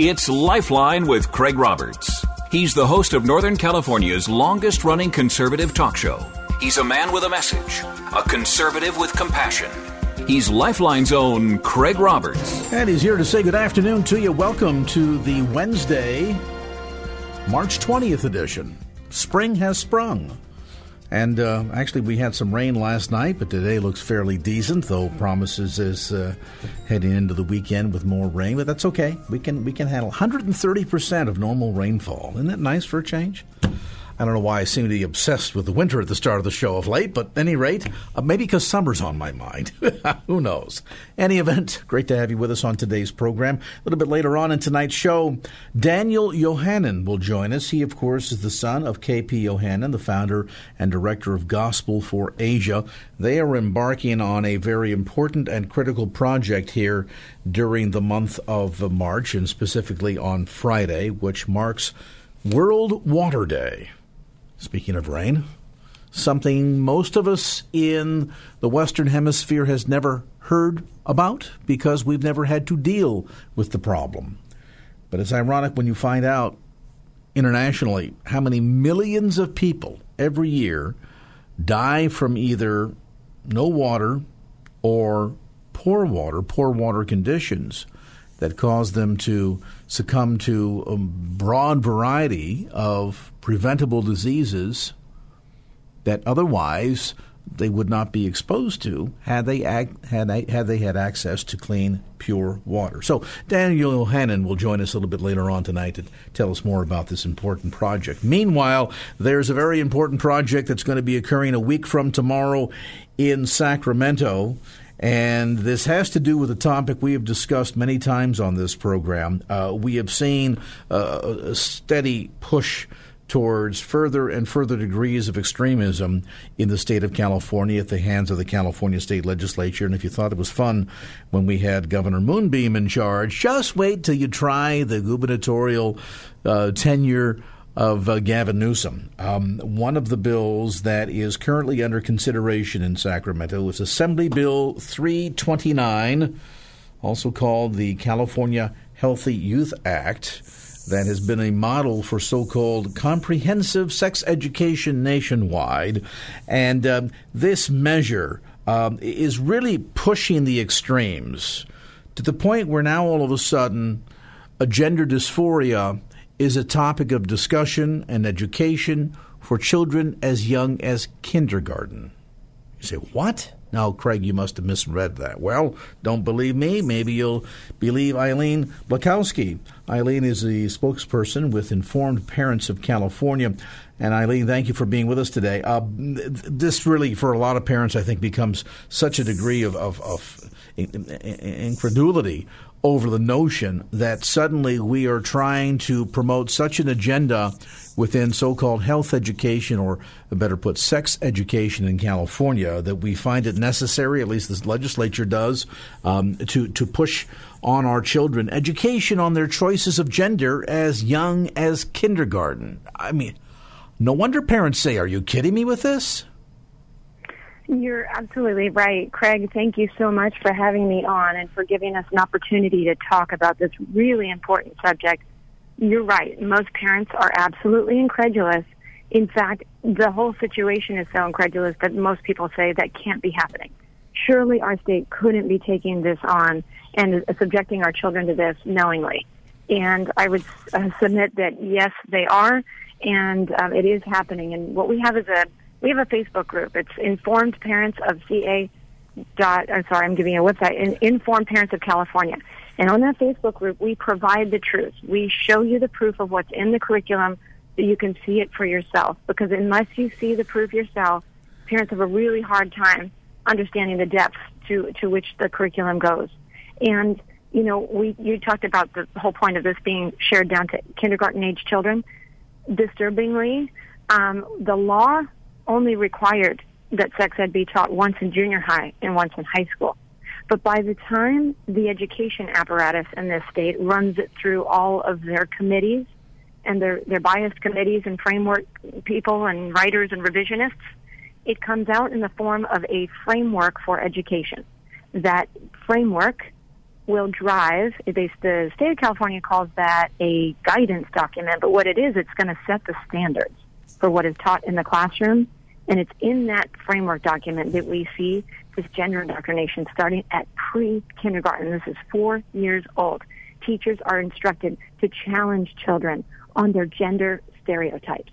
It's Lifeline with Craig Roberts. He's the host of Northern California's longest running conservative talk show. He's a man with a message, a conservative with compassion. He's Lifeline's own Craig Roberts. And he's here to say good afternoon to you. Welcome to the Wednesday, March 20th edition. Spring has sprung. And uh, actually, we had some rain last night, but today looks fairly decent. Though promises is uh, heading into the weekend with more rain, but that's okay. We can we can handle 130 percent of normal rainfall. Isn't that nice for a change? I don't know why I seem to be obsessed with the winter at the start of the show of late, but any rate, uh, maybe because summer's on my mind. Who knows? Any event, great to have you with us on today's program. A little bit later on in tonight's show, Daniel Yohannan will join us. He, of course, is the son of K.P. Yohannan, the founder and director of Gospel for Asia. They are embarking on a very important and critical project here during the month of March, and specifically on Friday, which marks World Water Day. Speaking of rain, something most of us in the Western Hemisphere has never heard about because we've never had to deal with the problem. But it's ironic when you find out internationally how many millions of people every year die from either no water or poor water, poor water conditions that caused them to succumb to a broad variety of preventable diseases that otherwise they would not be exposed to had they had had they had access to clean, pure water. So Daniel Yohannan will join us a little bit later on tonight to tell us more about this important project. Meanwhile, there's a very important project that's going to be occurring a week from tomorrow in Sacramento. And this has to do with a topic we have discussed many times on this program. Uh, we have seen uh, a steady push towards further and further degrees of extremism in the state of California at the hands of the California state legislature. And if you thought it was fun when we had Governor Moonbeam in charge, just wait till you try the gubernatorial uh, tenure of uh, Gavin Newsom. Um, one of the bills that is currently under consideration in Sacramento is Assembly Bill 329, also called the California Healthy Youth Act, that has been a model for so called comprehensive sex education nationwide. And um, this measure um, is really pushing the extremes to the point where now all of a sudden a gender dysphoria is a topic of discussion and education for children as young as kindergarten. You say, what? Now, Craig, you must have misread that. Well, don't believe me? Maybe you'll believe Eileen Blakowski. Eileen is the spokesperson with Informed Parents of California. And Eileen, thank you for being with us today. Uh, this really, for a lot of parents, I think becomes such a degree of, of, of incredulity over the notion that suddenly we are trying to promote such an agenda within so called health education, or better put, sex education in California, that we find it necessary, at least the legislature does, um, to, to push on our children education on their choices of gender as young as kindergarten. I mean, no wonder parents say, Are you kidding me with this? You're absolutely right. Craig, thank you so much for having me on and for giving us an opportunity to talk about this really important subject. You're right. Most parents are absolutely incredulous. In fact, the whole situation is so incredulous that most people say that can't be happening. Surely our state couldn't be taking this on and subjecting our children to this knowingly. And I would uh, submit that yes, they are, and um, it is happening. And what we have is a we have a Facebook group. It's Informed Parents of CA. Dot, I'm sorry, I'm giving you a website. Informed Parents of California. And on that Facebook group, we provide the truth. We show you the proof of what's in the curriculum so you can see it for yourself. Because unless you see the proof yourself, parents have a really hard time understanding the depth to, to which the curriculum goes. And, you know, we, you talked about the whole point of this being shared down to kindergarten age children. Disturbingly, um, the law only required that sex ed be taught once in junior high and once in high school. But by the time the education apparatus in this state runs it through all of their committees and their, their biased committees and framework people and writers and revisionists, it comes out in the form of a framework for education. That framework will drive, the state of California calls that a guidance document, but what it is, it's going to set the standards for what is taught in the classroom. And it's in that framework document that we see this gender indoctrination starting at pre kindergarten. This is four years old. Teachers are instructed to challenge children on their gender stereotypes.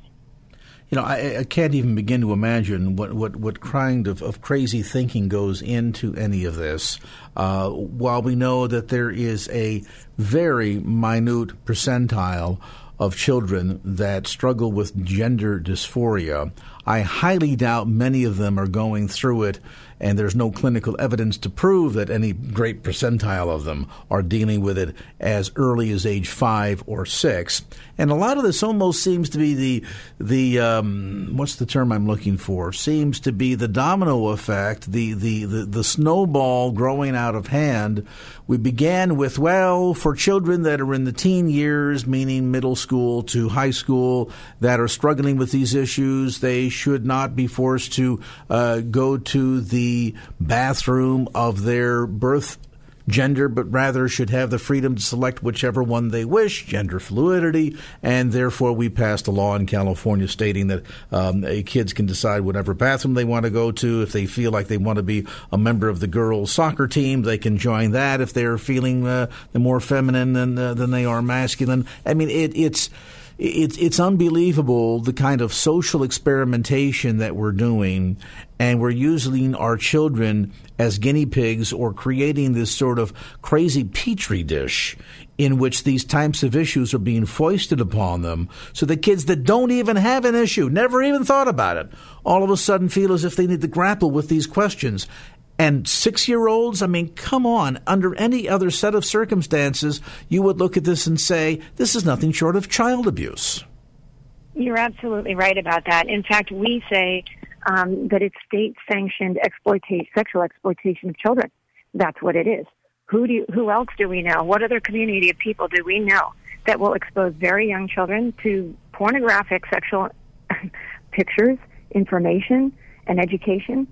You know, I, I, can't even begin to imagine what, what, what kind of, of crazy thinking goes into any of this. Uh, while we know that there is a very minute percentile of children that struggle with gender dysphoria, I highly doubt many of them are going through it and there's no clinical evidence to prove that any great percentile of them are dealing with it as early as age five or six. And a lot of this almost seems to be the the um, what's the term I'm looking for? Seems to be the domino effect, the, the the the snowball growing out of hand. We began with well, for children that are in the teen years, meaning middle school to high school, that are struggling with these issues, they should not be forced to uh, go to the bathroom of their birth gender, but rather should have the freedom to select whichever one they wish, gender fluidity, and therefore we passed a law in California stating that um, kids can decide whatever bathroom they want to go to. If they feel like they want to be a member of the girls' soccer team, they can join that. If they're feeling uh, more feminine than uh, than they are masculine, I mean, it, it's it's it's unbelievable the kind of social experimentation that we're doing, and we're using our children as guinea pigs or creating this sort of crazy petri dish in which these types of issues are being foisted upon them. So the kids that don't even have an issue, never even thought about it, all of a sudden feel as if they need to grapple with these questions. And six year olds, I mean, come on. Under any other set of circumstances, you would look at this and say, this is nothing short of child abuse. You're absolutely right about that. In fact, we say um, that it's state sanctioned exploitation, sexual exploitation of children. That's what it is. Who do you, who else do we know? What other community of people do we know that will expose very young children to pornographic sexual pictures, information, and education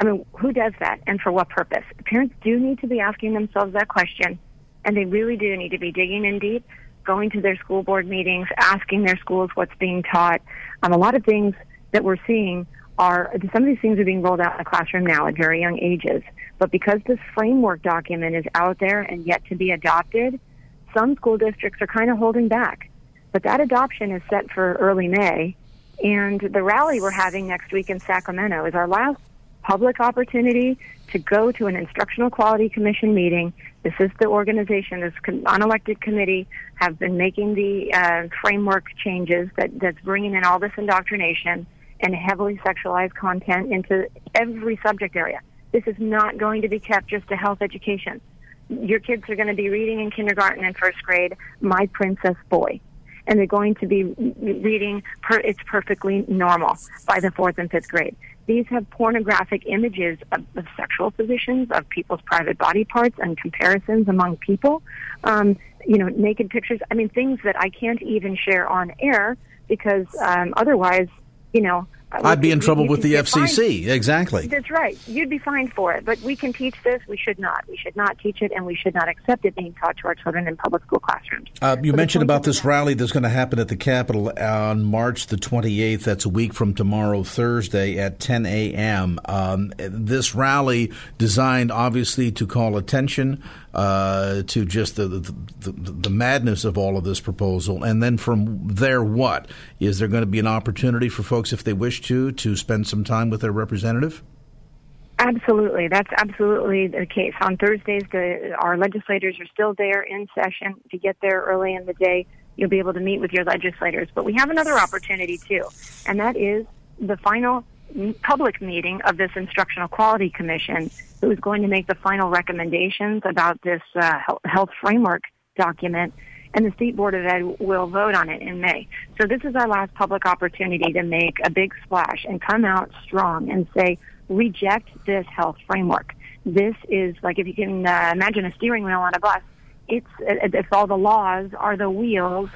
I mean, who does that and for what purpose? Parents do need to be asking themselves that question, and they really do need to be digging in deep, going to their school board meetings, asking their schools what's being taught. Um, a lot of things that we're seeing are some of these things are being rolled out in the classroom now at very young ages. But because this framework document is out there and yet to be adopted, some school districts are kind of holding back. But that adoption is set for early May. And the rally we're having next week in Sacramento is our last public opportunity to go to an instructional quality commission meeting. This is the organization, this unelected committee, have been making the uh, framework changes that, that's bringing in all this indoctrination and heavily sexualized content into every subject area. This is not going to be kept just to health education. Your kids are going to be reading in kindergarten and first grade My Princess Boy and they're going to be reading per, It's Perfectly Normal by the fourth and fifth grade. These have pornographic images of, of sexual positions, of people's private body parts, and comparisons among people. Um, you know, naked pictures. I mean, things that I can't even share on air because um, otherwise, you know, I'd be in trouble with the FCC. Fined. Exactly. That's right. You'd be fined for it. But we can teach this. We should not. We should not teach it, and we should not accept it being taught to our children in public school classrooms. Uh, you so mentioned about this rally that's going to happen at the Capitol on March the 28th. That's a week from tomorrow, Thursday at 10 a.m. Um, this rally designed, obviously, to call attention uh, to just the, the, the, the, madness of all of this proposal. And then from there, what? Is there going to be an opportunity for folks, if they wish to, to spend some time with their representative? Absolutely. That's absolutely the case. On Thursdays, the, our legislators are still there in session. To get there early in the day, you'll be able to meet with your legislators. But we have another opportunity, too, and that is the final public meeting of this Instructional Quality Commission, who is going to make the final recommendations about this uh, health framework document, and the State Board of Ed will vote on it in May. So this is our last public opportunity to make a big splash and come out strong and say, reject this health framework. This is like if you can uh, imagine a steering wheel on a bus. It's if all the laws are the wheels,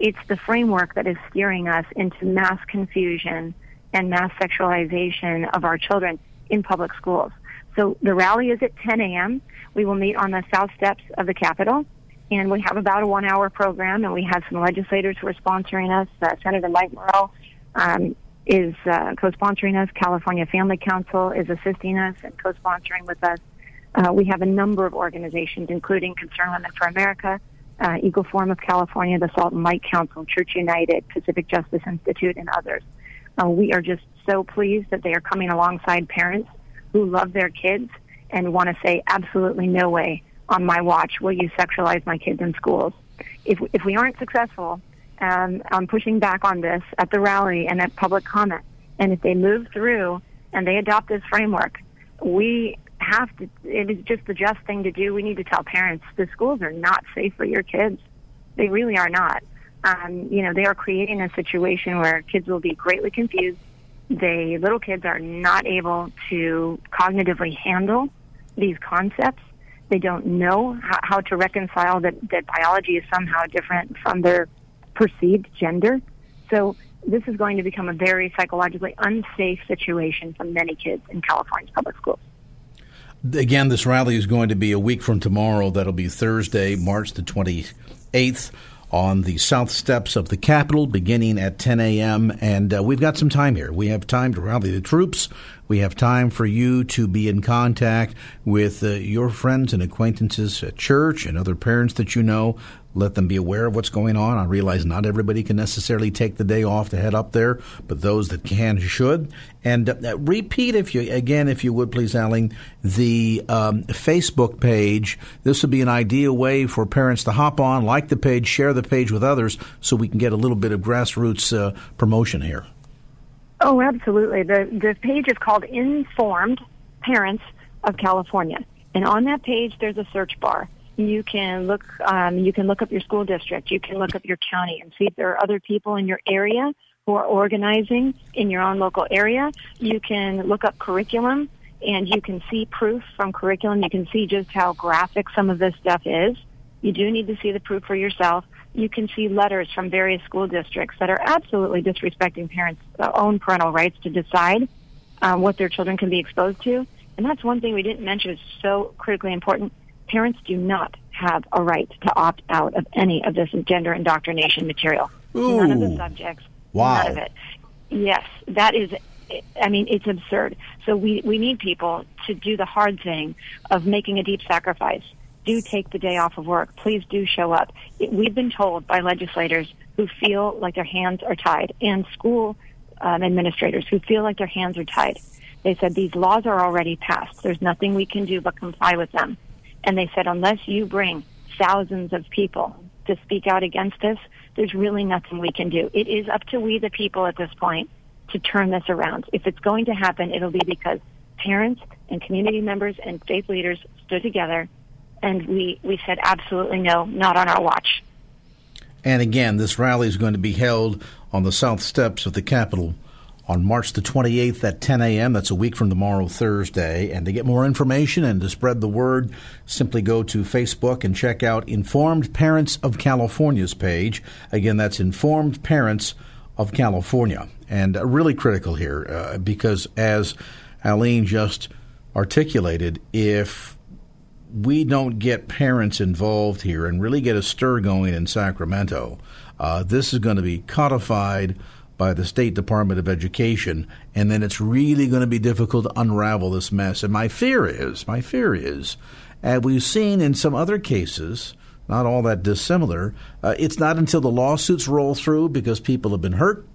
it's the framework that is steering us into mass confusion and mass sexualization of our children in public schools. So the rally is at 10 a.m. We will meet on the south steps of the Capitol, and we have about a one-hour program, and we have some legislators who are sponsoring us. Uh, Senator Mike Morrell um, is uh, co-sponsoring us. California Family Council is assisting us and co-sponsoring with us. Uh, we have a number of organizations, including Concerned Women for America, uh, Eagle Forum of California, the Salt and Light Council, Church United, Pacific Justice Institute, and others. Uh, we are just so pleased that they are coming alongside parents who love their kids and want to say, absolutely no way on my watch will you sexualize my kids in schools. If, if we aren't successful um, on pushing back on this at the rally and at public comment, and if they move through and they adopt this framework, we have to, it is just the just thing to do. We need to tell parents the schools are not safe for your kids. They really are not um, you know, they are creating a situation where kids will be greatly confused. They little kids are not able to cognitively handle these concepts. They don't know how, how to reconcile that, that biology is somehow different from their perceived gender. So this is going to become a very psychologically unsafe situation for many kids in California's public schools. Again, this rally is going to be a week from tomorrow. That'll be Thursday, March the 28th on the south steps of the Capitol beginning at 10 a.m. And uh, we've got some time here. We have time to rally the troops. We have time for you to be in contact with uh, your friends and acquaintances at church and other parents that you know let them be aware of what's going on. I realize not everybody can necessarily take the day off to head up there, but those that can should. And uh, repeat, if you again, if you would please, Aline, the um, Facebook page. This would be an ideal way for parents to hop on, like the page, share the page with others, so we can get a little bit of grassroots uh, promotion here. Oh, absolutely. The the page is called Informed Parents of California, and on that page there's a search bar you can look um, you can look up your school district you can look up your county and see if there are other people in your area who are organizing in your own local area. You can look up curriculum and you can see proof from curriculum. You can see just how graphic some of this stuff is. You do need to see the proof for yourself. You can see letters from various school districts that are absolutely disrespecting parents' own parental rights to decide um, what their children can be exposed to. And that's one thing we didn't mention is so critically important parents do not have a right to opt out of any of this gender indoctrination material. Ooh. None of the subjects. Wow. None of it. Yes, that is. I mean, it's absurd. So we we need people to do the hard thing of making a deep sacrifice. Do take the day off of work. Please do show up. It, we've been told by legislators who feel like their hands are tied and school um, administrators who feel like their hands are tied. They said these laws are already passed. There's nothing we can do but comply with them. And they said, unless you bring thousands of people to speak out against this, there's really nothing we can do. It is up to we, the people, at this point, to turn this around. If it's going to happen, it'll be because parents and community members and faith leaders stood together and we, we said absolutely no, not on our watch. And again, this rally is going to be held on the south steps of the Capitol on March the 28th at 10 a.m. That's a week from tomorrow, Thursday. And to get more information and to spread the word, simply go to Facebook and check out Informed Parents of California's page. Again, that's Informed Parents of California. And uh, really critical here uh, because, as Aline just articulated, if we don't get parents involved here and really get a stir going in Sacramento, uh, this is going to be codified by the State Department of Education, and then it's really going to be difficult to unravel this mess. And my fear is, my fear is, as we've seen in some other cases, not all that dissimilar, uh, it's not until the lawsuits roll through because people have been hurt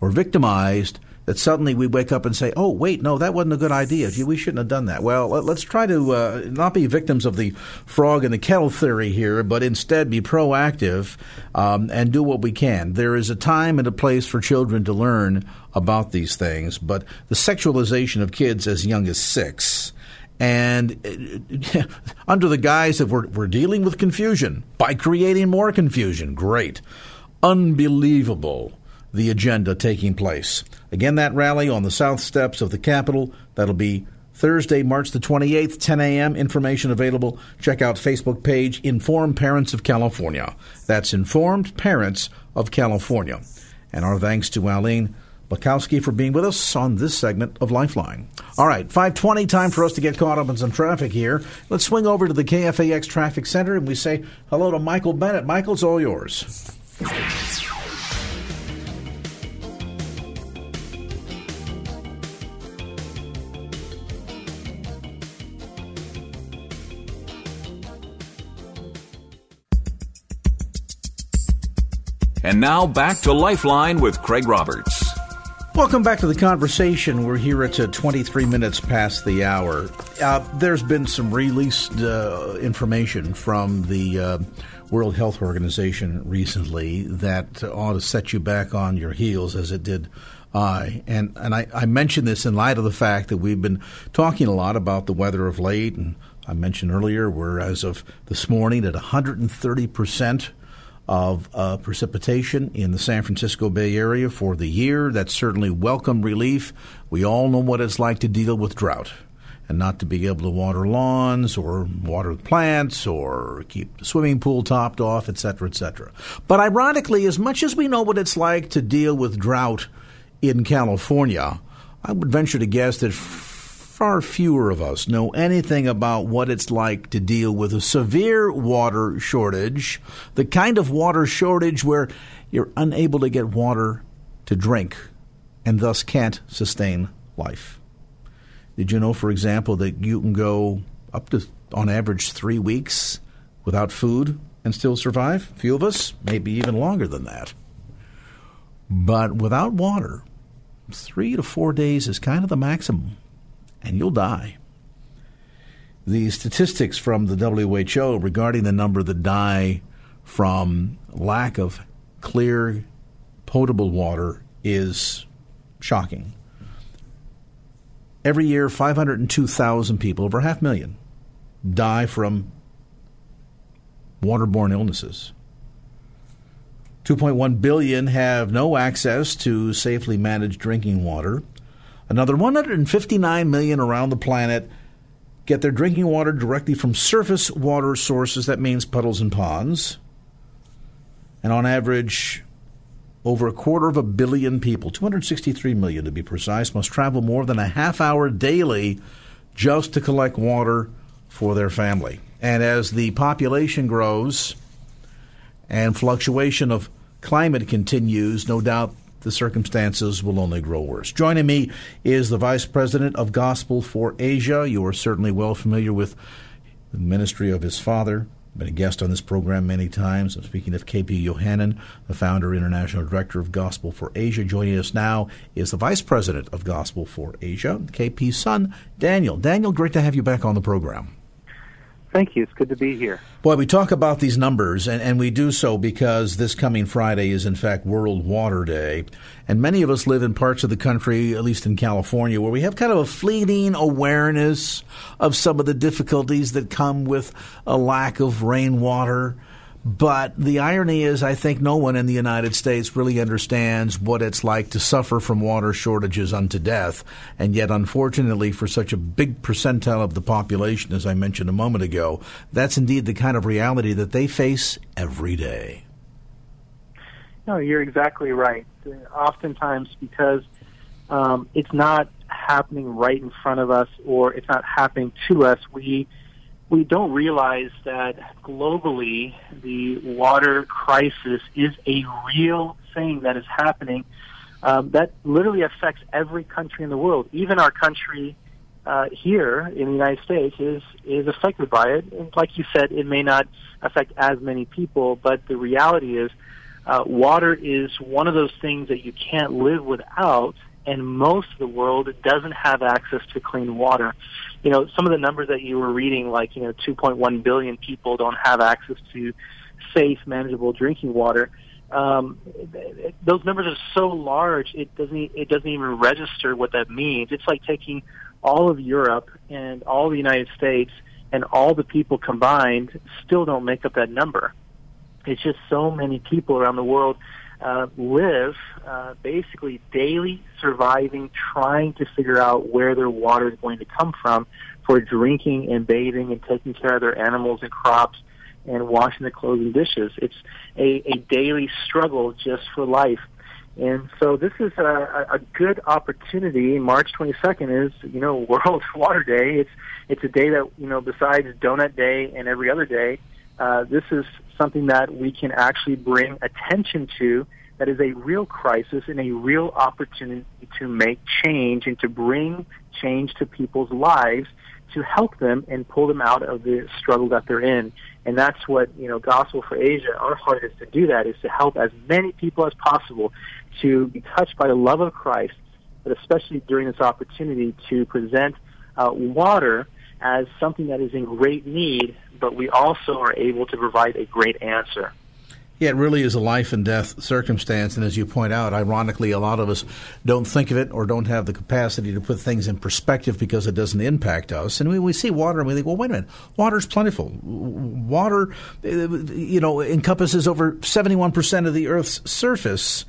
or victimized that suddenly we wake up and say, "Oh, wait, no, that wasn't a good idea. We shouldn't have done that." Well, let's try to uh, not be victims of the frog in the kettle theory here, but instead be proactive um, and do what we can. There is a time and a place for children to learn about these things, but the sexualization of kids as young as six. And under the guise of we're, we're dealing with confusion by creating more confusion. Great. Unbelievable the agenda taking place. Again, that rally on the south steps of the Capitol, that'll be Thursday, March the 28th, 10 a.m. Information available. Check out Facebook page Informed Parents of California. That's Informed Parents of California. And our thanks to Aline Bukowski for being with us on this segment of Lifeline. All right, 520, time for us to get caught up in some traffic here. Let's swing over to the KFAX Traffic Center and we say hello to Michael Bennett. Michael's all yours. And now back to Lifeline with Craig Roberts. Welcome back to the conversation. We're here at uh, 23 minutes past the hour. Uh, there's been some released uh, information from the uh, World Health Organization recently that ought to set you back on your heels as it did I. And, and I, I mention this in light of the fact that we've been talking a lot about the weather of late. And I mentioned earlier, we're as of this morning at 130 percent of uh, precipitation in the San Francisco Bay Area for the year. That's certainly welcome relief. We all know what it's like to deal with drought and not to be able to water lawns or water plants or keep the swimming pool topped off, et cetera, et cetera. But ironically, as much as we know what it's like to deal with drought in California, I would venture to guess that far fewer of us know anything about what it's like to deal with a severe water shortage, the kind of water shortage where you're unable to get water to drink and thus can't sustain life. Did you know, for example, that you can go up to, on average, three weeks without food and still survive? A few of us, maybe even longer than that. But without water, three to four days is kind of the maximum and you'll die. The statistics from the WHO regarding the number that die from lack of clear, potable water is shocking. Every year, 502,000 people, over half million, die from waterborne illnesses. 2.1 billion have no access to safely managed drinking water. Another 159 million around the planet get their drinking water directly from surface water sources. That means puddles and ponds. And on average, over a quarter of a billion people, 263 million to be precise, must travel more than a half hour daily just to collect water for their family. And as the population grows and fluctuation of climate continues, no doubt the circumstances will only grow worse. Joining me is the Vice President of Gospel for Asia. You are certainly well familiar with the ministry of his father. Been a guest on this program many times. I'm speaking of KP Yohannan, the founder, and international director of Gospel for Asia. Joining us now is the vice president of Gospel for Asia, KP's son, Daniel. Daniel, great to have you back on the program. Thank you. It's good to be here. Boy, we talk about these numbers, and, and we do so because this coming Friday is, in fact, World Water Day. And many of us live in parts of the country, at least in California, where we have kind of a fleeting awareness of some of the difficulties that come with a lack of rainwater. But the irony is, I think no one in the United States really understands what it's like to suffer from water shortages unto death. And yet, unfortunately, for such a big percentile of the population, as I mentioned a moment ago, that's indeed the kind of reality that they face every day. No, you're exactly right. Oftentimes, because um, it's not happening right in front of us or it's not happening to us, we we don't realize that globally the water crisis is a real thing that is happening um, that literally affects every country in the world. Even our country uh, here in the United States is is affected by it. And like you said, it may not affect as many people, but the reality is, uh, water is one of those things that you can't live without, and most of the world doesn't have access to clean water. You know, some of the numbers that you were reading, like, you know, 2.1 billion people don't have access to safe, manageable drinking water. Um, those numbers are so large, it doesn't, it doesn't even register what that means. It's like taking all of Europe and all the United States and all the people combined still don't make up that number. It's just so many people around the world uh, live uh, basically daily surviving, trying to figure out where their water is going to come from for drinking and bathing and taking care of their animals and crops and washing the clothes and dishes. It's a, a daily struggle just for life. And so this is a, a good opportunity. March 22nd is, you know, World Water Day. It's it's a day that you know, besides Donut Day and every other day, uh, this is something that we can actually bring attention to. That is a real crisis and a real opportunity to make change and to bring change to people's lives to help them and pull them out of the struggle that they're in. And that's what, you know, Gospel for Asia, our heart is to do that, is to help as many people as possible to be touched by the love of Christ, but especially during this opportunity to present uh, water as something that is in great need, but we also are able to provide a great answer. Yeah, it really is a life and death circumstance. And as you point out, ironically, a lot of us don't think of it or don't have the capacity to put things in perspective because it doesn't impact us. And we, we see water and we think, well, wait a minute, water's plentiful. Water, uh, you know, encompasses over 71% of the Earth's surface.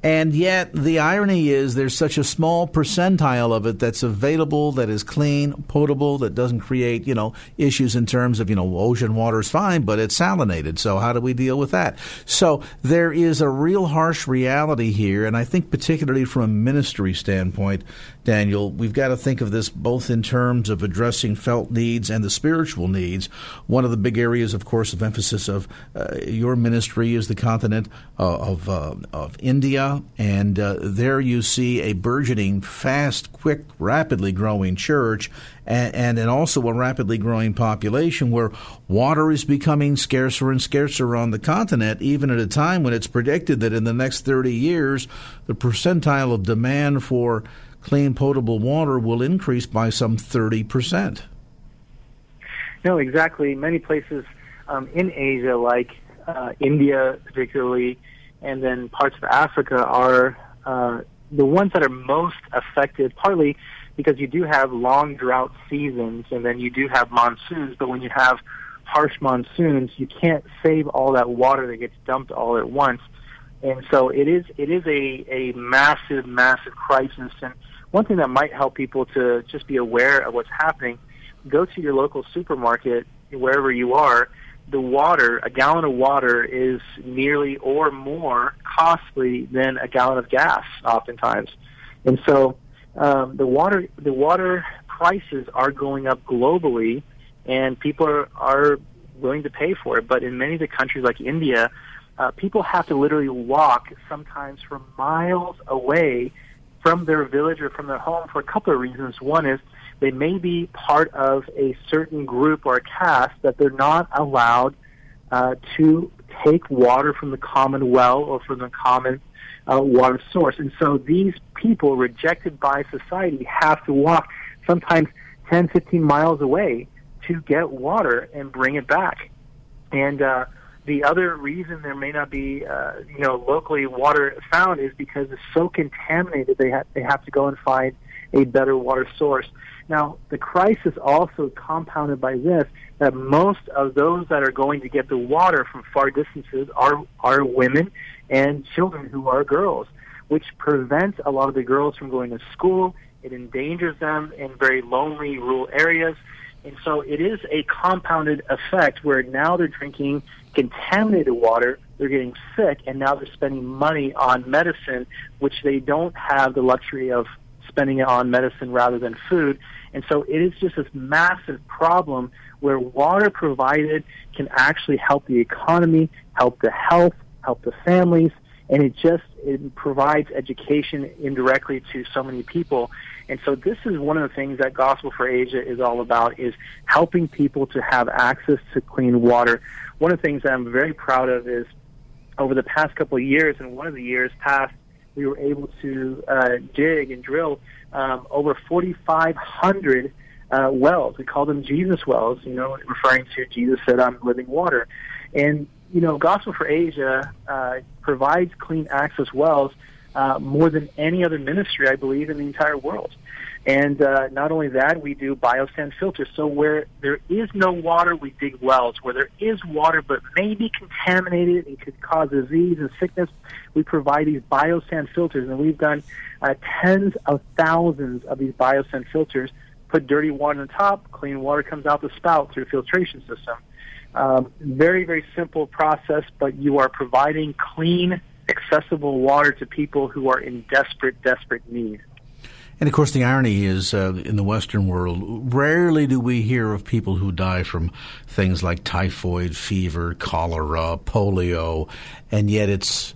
And yet, the irony is there's such a small percentile of it that's available, that is clean, potable, that doesn't create, you know, issues in terms of, you know, ocean water is fine, but it's salinated. So how do we deal with that? So there is a real harsh reality here. And I think particularly from a ministry standpoint, Daniel, we've got to think of this both in terms of addressing felt needs and the spiritual needs. One of the big areas, of course, of emphasis of uh, your ministry is the continent uh, of, uh, of India, and uh, there you see a burgeoning, fast, quick, rapidly growing church, and, and, and also a rapidly growing population where water is becoming scarcer and scarcer on the continent, even at a time when it's predicted that in the next 30 years, the percentile of demand for clean potable water will increase by some 30%. No, exactly. Many places um, in Asia, like uh, India particularly, and then parts of Africa, are uh, the ones that are most affected, partly because you do have long drought seasons and then you do have monsoons, but when you have harsh monsoons, you can't save all that water that gets dumped all at once. And so it is it is a, a massive, massive crisis and one thing that might help people to just be aware of what's happening, go to your local supermarket, wherever you are. The water, a gallon of water is nearly or more costly than a gallon of gas, oftentimes. And so, um, the water, the water prices are going up globally, and people are, are willing to pay for it. But in many of the countries like India, uh, people have to literally walk sometimes for miles away from their village or from their home for a couple of reasons. One is they may be part of a certain group or caste that they're not allowed uh, to take water from the common well or from the common uh, water source. And so these people rejected by society have to walk sometimes 10, 15 miles away to get water and bring it back. And uh, the other reason there may not be, uh, you know, locally water found is because it's so contaminated they have they have to go and find a better water source. Now, the crisis also compounded by this that most of those that are going to get the water from far distances are are women and children who are girls, which prevents a lot of the girls from going to school. It endangers them in very lonely rural areas. And so it is a compounded effect where now they're drinking contaminated water, they're getting sick, and now they're spending money on medicine, which they don't have the luxury of spending it on medicine rather than food. And so it is just this massive problem where water provided can actually help the economy, help the health, help the families, and it just it provides education indirectly to so many people. And so this is one of the things that Gospel for Asia is all about is helping people to have access to clean water. One of the things that I'm very proud of is over the past couple of years and one of the years past we were able to uh, dig and drill um, over 4,500 uh, wells. We call them Jesus wells, you know, referring to Jesus said, I'm living water. And, you know, Gospel for Asia uh, provides clean access wells uh, more than any other ministry, I believe, in the entire world. And uh, not only that, we do biosand filters. So where there is no water, we dig wells. Where there is water but may be contaminated, and could cause disease and sickness, we provide these biosand filters. And we've done uh, tens of thousands of these biosand filters. Put dirty water on top, clean water comes out the spout through filtration system. Um, very, very simple process, but you are providing clean, accessible water to people who are in desperate, desperate need. And of course, the irony is uh, in the Western world, rarely do we hear of people who die from things like typhoid fever, cholera, polio, and yet it's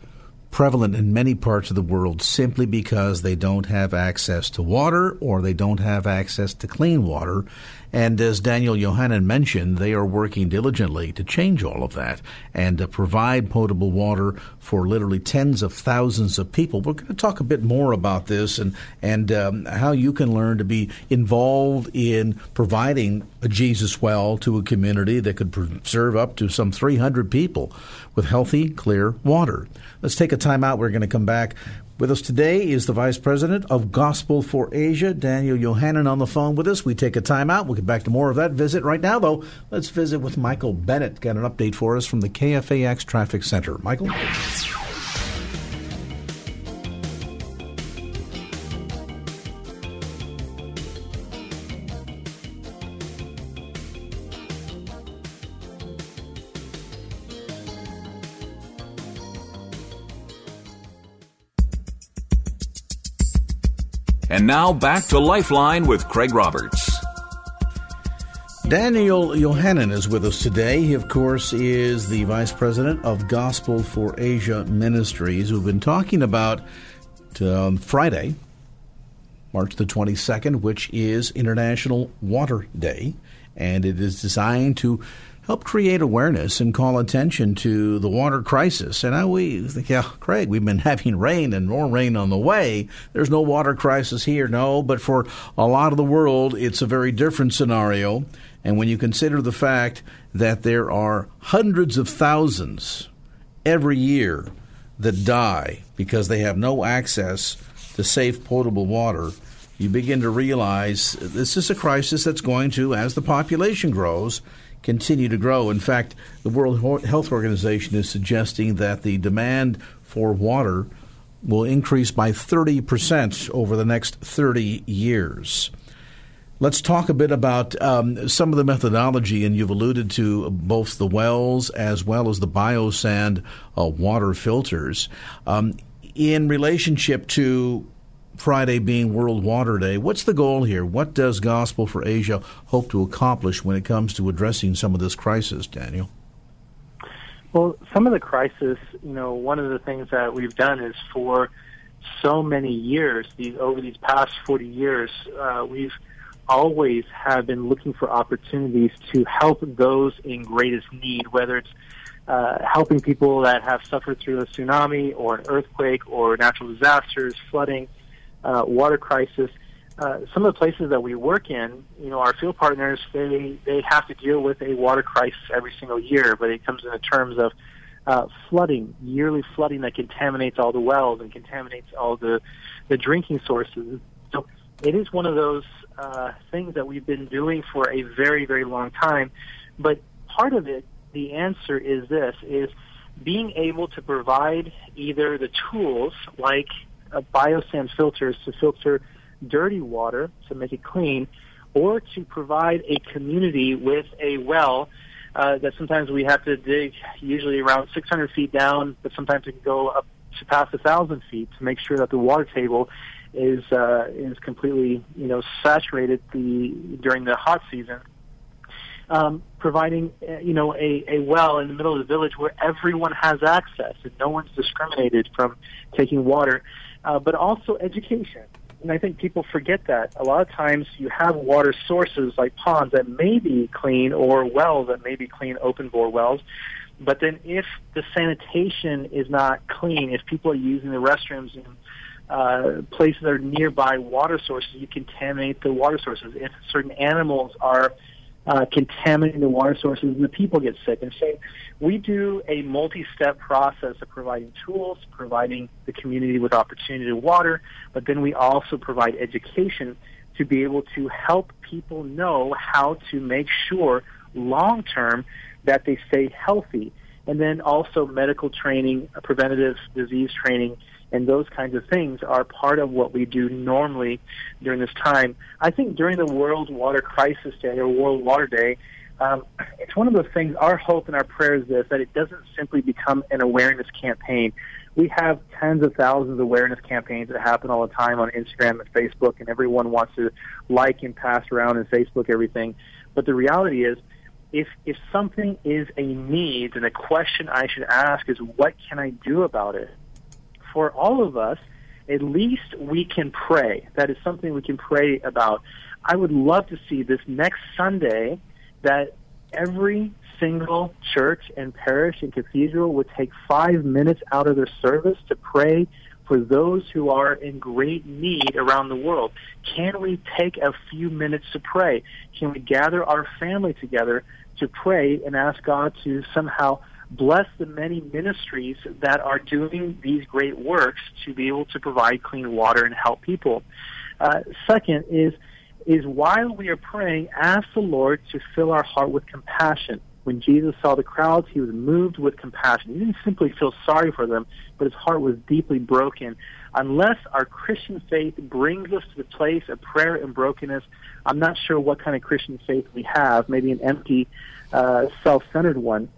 prevalent in many parts of the world simply because they don't have access to water or they don't have access to clean water. And as Daniel Yohannan mentioned, they are working diligently to change all of that and to provide potable water for literally tens of thousands of people. We're going to talk a bit more about this and and um, how you can learn to be involved in providing a Jesus well to a community that could serve up to some 300 people with healthy, clear water. Let's take a time out. We're going to come back with us today is the Vice President of Gospel for Asia, Daniel Yohannan, on the phone with us. We take a time out. We'll get back to more of that visit. Right now, though, let's visit with Michael Bennett. Got an update for us from the KFAX Traffic Center. Michael? And now back to Lifeline with Craig Roberts. Daniel Yohannan is with us today. He, of course, is the Vice President of Gospel for Asia Ministries. We've been talking about um, Friday, March the 22nd, which is International Water Day, and it is designed to help create awareness and call attention to the water crisis. And I, we think, yeah, Craig, we've been having rain and more rain on the way. There's no water crisis here. No, but for a lot of the world, it's a very different scenario. And when you consider the fact that there are hundreds of thousands every year that die because they have no access to safe potable water, you begin to realize this is a crisis that's going to, as the population grows, continue to grow. In fact, the World Health Organization is suggesting that the demand for water will increase by 30% over the next 30 years. Let's talk a bit about um, some of the methodology, and you've alluded to both the wells as well as the biosand uh, water filters. Um, in relationship to Friday being World Water Day. What's the goal here? What does Gospel for Asia hope to accomplish when it comes to addressing some of this crisis, Daniel? Well, some of the crisis, you know, one of the things that we've done is for so many years, these over these past 40 years, uh, we've always have been looking for opportunities to help those in greatest need, whether it's uh, helping people that have suffered through a tsunami or an earthquake or natural disasters, flooding, uh, water crisis. Uh, some of the places that we work in, you know, our field partners, they, they have to deal with a water crisis every single year, but it comes in the terms of uh, flooding, yearly flooding that contaminates all the wells and contaminates all the, the drinking sources. So it is one of those uh, things that we've been doing for a very, very long time. But part of it, the answer is this, is being able to provide either the tools like biosand filters to filter dirty water to make it clean, or to provide a community with a well uh, that sometimes we have to dig usually around 600 feet down, but sometimes it can go up to past a thousand feet to make sure that the water table is uh, is completely you know saturated the during the hot season. Um, providing uh, you know a, a well in the middle of the village where everyone has access and no one's discriminated from taking water uh, but also education. And I think people forget that. A lot of times you have water sources like ponds that may be clean or wells that may be clean open bore wells, But then if the sanitation is not clean, if people are using the restrooms in uh, places that are nearby water sources, you contaminate the water sources. If certain animals are uh, contaminating the water sources and the people get sick. And so we do a multi-step process of providing tools, providing the community with opportunity to water, but then we also provide education to be able to help people know how to make sure long term that they stay healthy. And then also medical training, preventative disease training, and those kinds of things are part of what we do normally during this time. I think during the World Water Crisis Day or World Water Day, um, it's one of those things. Our hope and our prayer is this: that it doesn't simply become an awareness campaign. We have tens of thousands of awareness campaigns that happen all the time on Instagram and Facebook, and everyone wants to like and pass around and Facebook everything. But the reality is, if if something is a need, then the question I should ask is, what can I do about it? For all of us, at least we can pray. That is something we can pray about. I would love to see this next Sunday that every single church and parish and cathedral would take five minutes out of their service to pray for those who are in great need around the world. Can we take a few minutes to pray? Can we gather our family together to pray and ask God to somehow bless the many ministries that are doing these great works to be able to provide clean water and help people. Uh, second is is while we are praying, ask the Lord to fill our heart with compassion. When Jesus saw the crowds, he was moved with compassion. He didn't simply feel sorry for them, but his heart was deeply broken. Unless our Christian faith brings us to the place of prayer and brokenness, I'm not sure what kind of Christian faith we have. Maybe an empty, uh, self-centered one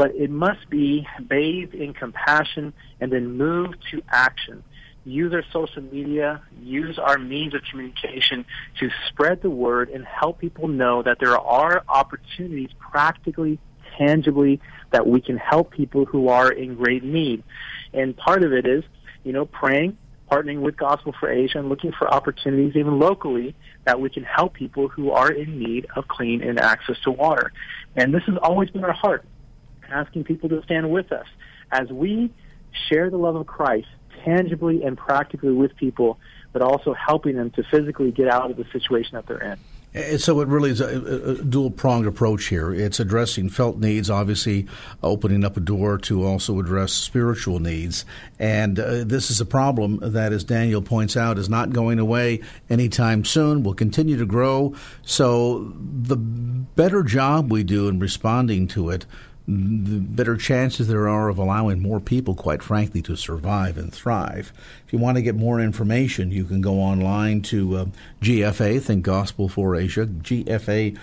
but it must be bathed in compassion and then move to action. Use our social media, use our means of communication to spread the word and help people know that there are opportunities practically, tangibly, that we can help people who are in great need. And part of it is, you know, praying, partnering with Gospel for Asia and looking for opportunities even locally that we can help people who are in need of clean and access to water. And this has always been our heart asking people to stand with us as we share the love of Christ tangibly and practically with people, but also helping them to physically get out of the situation that they're in. And so it really is a, a dual pronged approach here. It's addressing felt needs, obviously opening up a door to also address spiritual needs. And uh, this is a problem that, as Daniel points out, is not going away anytime soon, will continue to grow. So the better job we do in responding to it, the better chances there are of allowing more people, quite frankly, to survive and thrive. If you want to get more information, you can go online to uh, GFA, Think Gospel for Asia, gfa.org.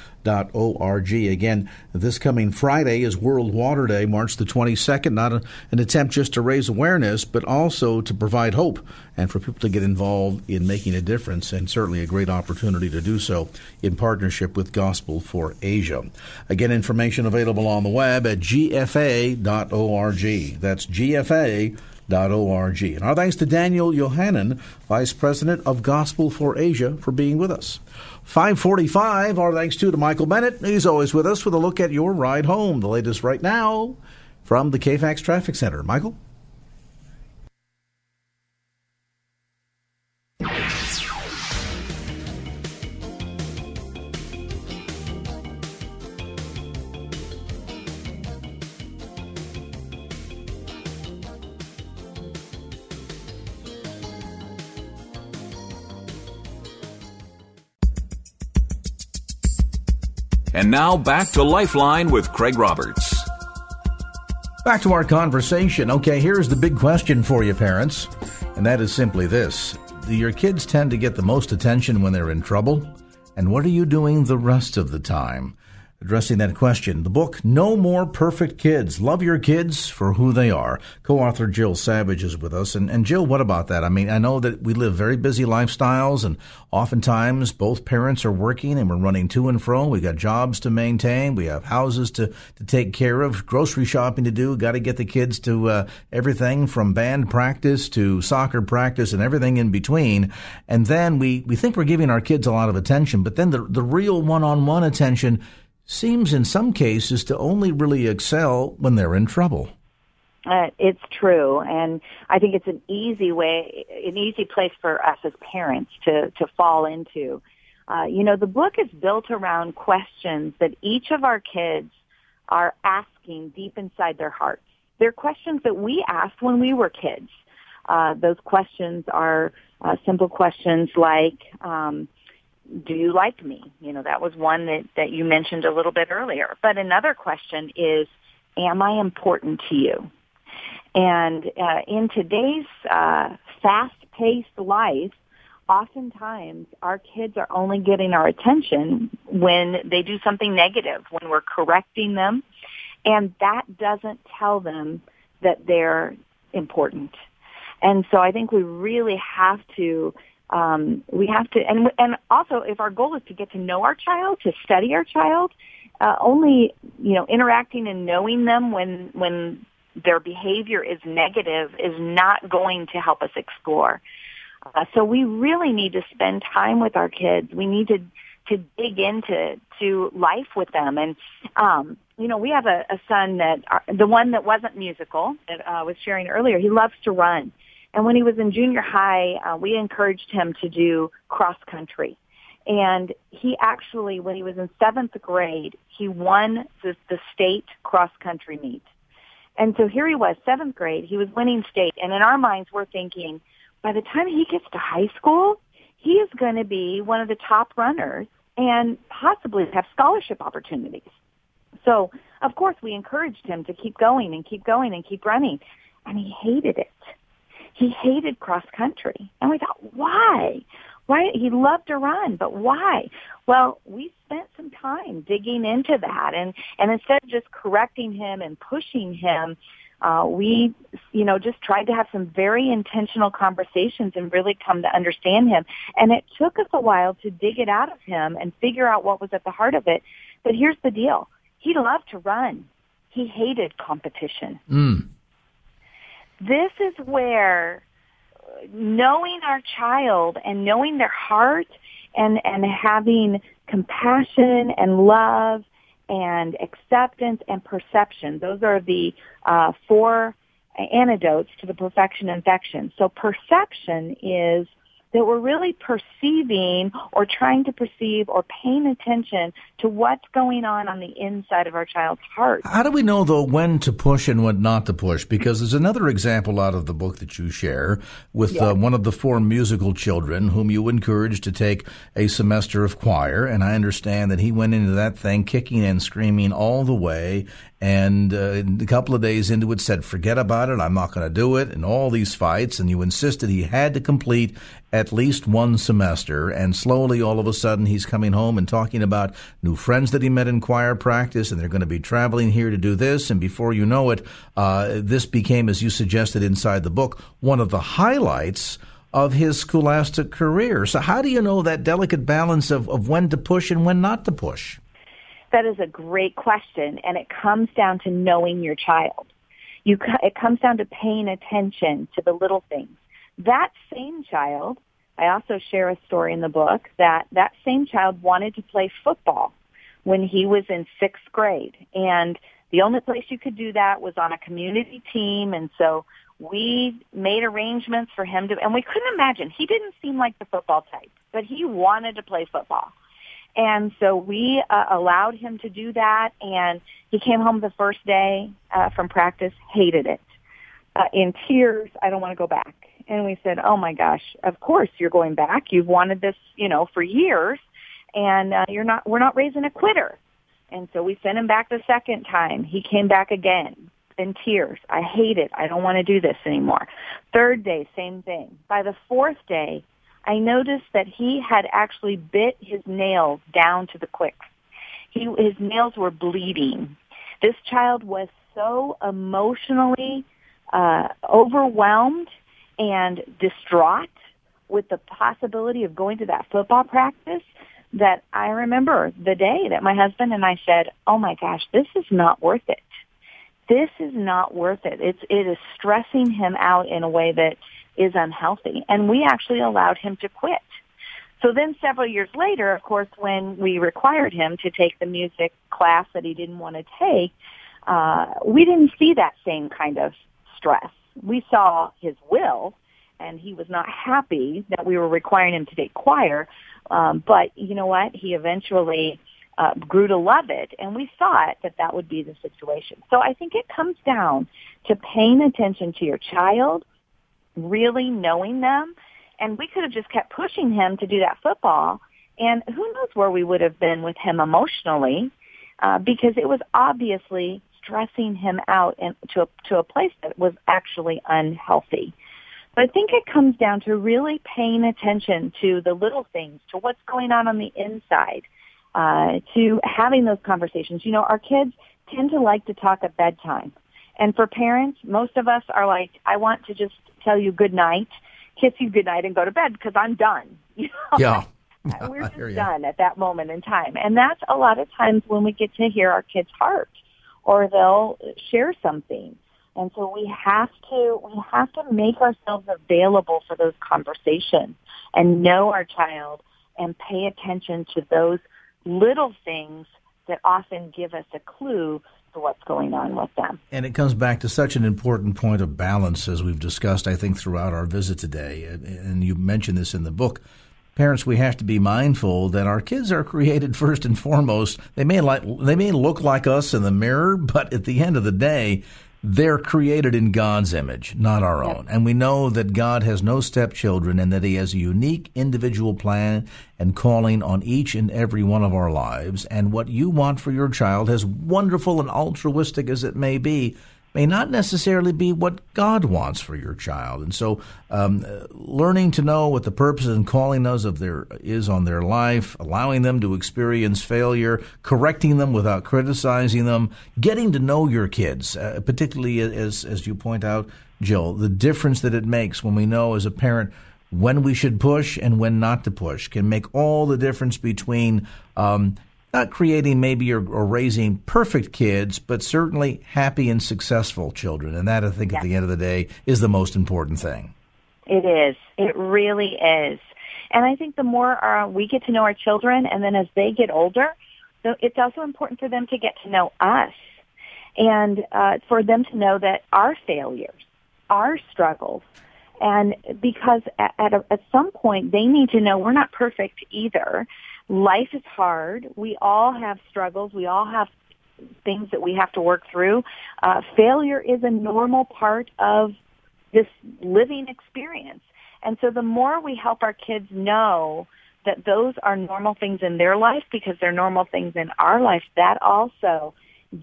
Again, this coming Friday is World Water Day, March the 22nd. Not a, an attempt just to raise awareness, but also to provide hope and for people to get involved in making a difference, and certainly a great opportunity to do so in partnership with Gospel for Asia. Again, information available on the web at gfa.org. That's gfa.org. And our thanks to Daniel Yohannan, Vice President of Gospel for Asia, for being with us. 545, our thanks too to Michael Bennett. He's always with us with a look at your ride home. The latest right now from the KFAX Traffic Center. Michael? And now back to Lifeline with Craig Roberts. Back to our conversation. Okay, here's the big question for you, parents, and that is simply this Do your kids tend to get the most attention when they're in trouble? And what are you doing the rest of the time? Addressing that question. The book, No More Perfect Kids. Love Your Kids for Who They Are. Co-author Jill Savage is with us. And, and Jill, what about that? I mean, I know that we live very busy lifestyles and oftentimes both parents are working and we're running to and fro. We've got jobs to maintain. We have houses to, to take care of, grocery shopping to do. Got to get the kids to uh, everything from band practice to soccer practice and everything in between. And then we, we think we're giving our kids a lot of attention, but then the, the real one-on-one attention seems in some cases to only really excel when they're in trouble. Uh, it's true, and I think it's an easy way, an easy place for us as parents to to fall into. Uh, you know, the book is built around questions that each of our kids are asking deep inside their hearts. They're questions that we asked when we were kids. Uh, those questions are uh, simple questions like, um, "Do you like me?" You know, that was one that that you mentioned a little bit earlier. But another question is, "Am I important to you?" And uh, in today's uh, fast-paced life, oftentimes our kids are only getting our attention when they do something negative, when we're correcting them, and that doesn't tell them that they're important. And so I think we really have to um, we have to and and also if our goal is to get to know our child, to study our child, uh, only you know interacting and knowing them when when their behavior is negative is not going to help us explore. Uh, so we really need to spend time with our kids. We need to to dig into to life with them. And um, you know, we have a, a son that uh, the one that wasn't musical that uh, was sharing earlier. He loves to run, and when he was in junior high, uh, we encouraged him to do cross country. And he actually, when he was in seventh grade, he won the, the state cross country meet. And so here he was, seventh grade. He was winning state, and in our minds, we're thinking by the time he gets to high school, he is going to be one of the top runners and possibly have scholarship opportunities. So, of course, we encouraged him to keep going and keep going and keep running. And he hated it. He hated cross country. And we thought, why? Why? He loved to run, but why? Well, we spent some time digging into that. And, and instead of just correcting him and pushing him, uh, we, you know, just tried to have some very intentional conversations and really come to understand him. And it took us a while to dig it out of him and figure out what was at the heart of it. But here's the deal. He loved to run. He hated competition. Mm. This is where knowing our child and knowing their heart and, and having compassion and love and acceptance and perception. Those are the uh, four antidotes to the perfection infection. So perception is that we're really perceiving or trying to perceive or paying attention to what's going on on the inside of our child's heart. How do we know, though, when to push and when not to push? Because there's another example out of the book that you share with yes. uh, one of the four musical children whom you encouraged to take a semester of choir. And I understand that he went into that thing kicking and screaming all the way and uh, a couple of days into it said, forget about it, I'm not going to do it, and all these fights, and you insisted he had to complete at least one semester, and slowly, all of a sudden, he's coming home and talking about new friends that he met in choir practice, and they're going to be traveling here to do this, and before you know it, uh, this became, as you suggested inside the book, one of the highlights of his scholastic career. So how do you know that delicate balance of, of when to push and when not to push? That is a great question, and it comes down to knowing your child. You, it comes down to paying attention to the little things. That same child, I also share a story in the book that that same child wanted to play football when he was in sixth grade, and the only place you could do that was on a community team, and so we made arrangements for him to, and we couldn't imagine. He didn't seem like the football type, but he wanted to play football. And so we uh, allowed him to do that, and he came home the first day uh, from practice, hated it. Uh, in tears, I don't want to go back. And we said, oh my gosh, of course you're going back. You've wanted this, you know, for years, and uh, you're not, we're not raising a quitter. And so we sent him back the second time. He came back again in tears. I hate it. I don't want to do this anymore. Third day, same thing. By the fourth day, I noticed that he had actually bit his nails down to the quick. He, his nails were bleeding. This child was so emotionally uh, overwhelmed and distraught with the possibility of going to that football practice that I remember the day that my husband and I said, "Oh my gosh, this is not worth it. This is not worth it. It's it is stressing him out in a way that is unhealthy. And we actually allowed him to quit. So then several years later, of course, when we required him to take the music class that he didn't want to take, uh, we didn't see that same kind of stress. We saw his will, and he was not happy that we were requiring him to take choir. Um, but you know what? He eventually uh, grew to love it, and we thought that that would be the situation. So I think it comes down to paying attention to your child, really knowing them, and we could have just kept pushing him to do that football, and who knows where we would have been with him emotionally, uh, because it was obviously stressing him out and to a, to a place that was actually unhealthy. But I think it comes down to really paying attention to the little things, to what's going on on the inside, uh, to having those conversations. You know, our kids tend to like to talk at bedtime. And for parents, most of us are like, I want to just tell you good night, kiss you good night, and go to bed because I'm done. You know? Yeah. We're just done at that moment in time. And that's a lot of times when we get to hear our kids' heart or they'll share something. And so we have to we have to make ourselves available for those conversations and know our child and pay attention to those little things that often give us a clue to what's going on with them. And it comes back to such an important point of balance as we've discussed I think throughout our visit today and you mentioned this in the book parents we have to be mindful that our kids are created first and foremost they may like they may look like us in the mirror but at the end of the day they're created in God's image, not our yep. own. And we know that God has no stepchildren and that He has a unique individual plan and calling on each and every one of our lives. And what you want for your child, as wonderful and altruistic as it may be, may not necessarily be what God wants for your child. And so, um, learning to know what the purpose and calling us of their is on their life, allowing them to experience failure, correcting them without criticizing them, getting to know your kids, uh, particularly as as you point out, Jill, the difference that it makes when we know as a parent when we should push and when not to push can make all the difference between um, not creating maybe or, or, raising perfect kids, but certainly happy and successful children. And that, I think, yes. at the end of the day, is the most important thing. It is. It really is. And I think the more uh, we get to know our children, and then as they get older, it's also important for them to get to know us, and uh, for them to know that our failures, our struggles, and because at, at, a, at some point they need to know we're not perfect either life is hard. We all have struggles. We all have things that we have to work through. Uh, failure is a normal part of this living experience. And so the more we help our kids know that those are normal things in their life because they're normal things in our life, that also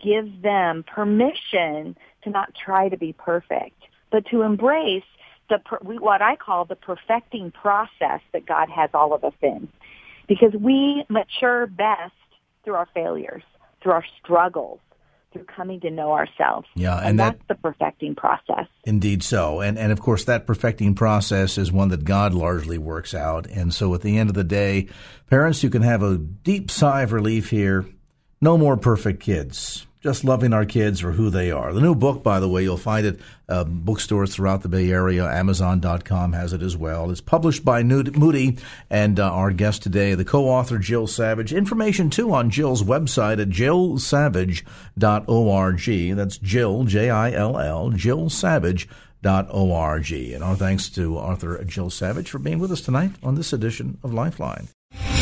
gives them permission to not try to be perfect, but to embrace the what I call the perfecting process that God has all of us in because we mature best through our failures, through our struggles, through coming to know ourselves. Yeah, and, and that, that's the perfecting process. Indeed, so, and and of course that perfecting process is one that God largely works out. And so, at the end of the day, parents, you can have a deep sigh of relief here. No more perfect kids just loving our kids for who they are. The new book, by the way, you'll find it uh, bookstores throughout the Bay Area. Amazon.com has it as well. It's published by Moody, and uh, our guest today, the co-author Jill Savage. Information too on Jill's website at jillsavage.org. That's Jill J I L L Jill Savage. And our thanks to author Jill Savage for being with us tonight on this edition of Lifeline.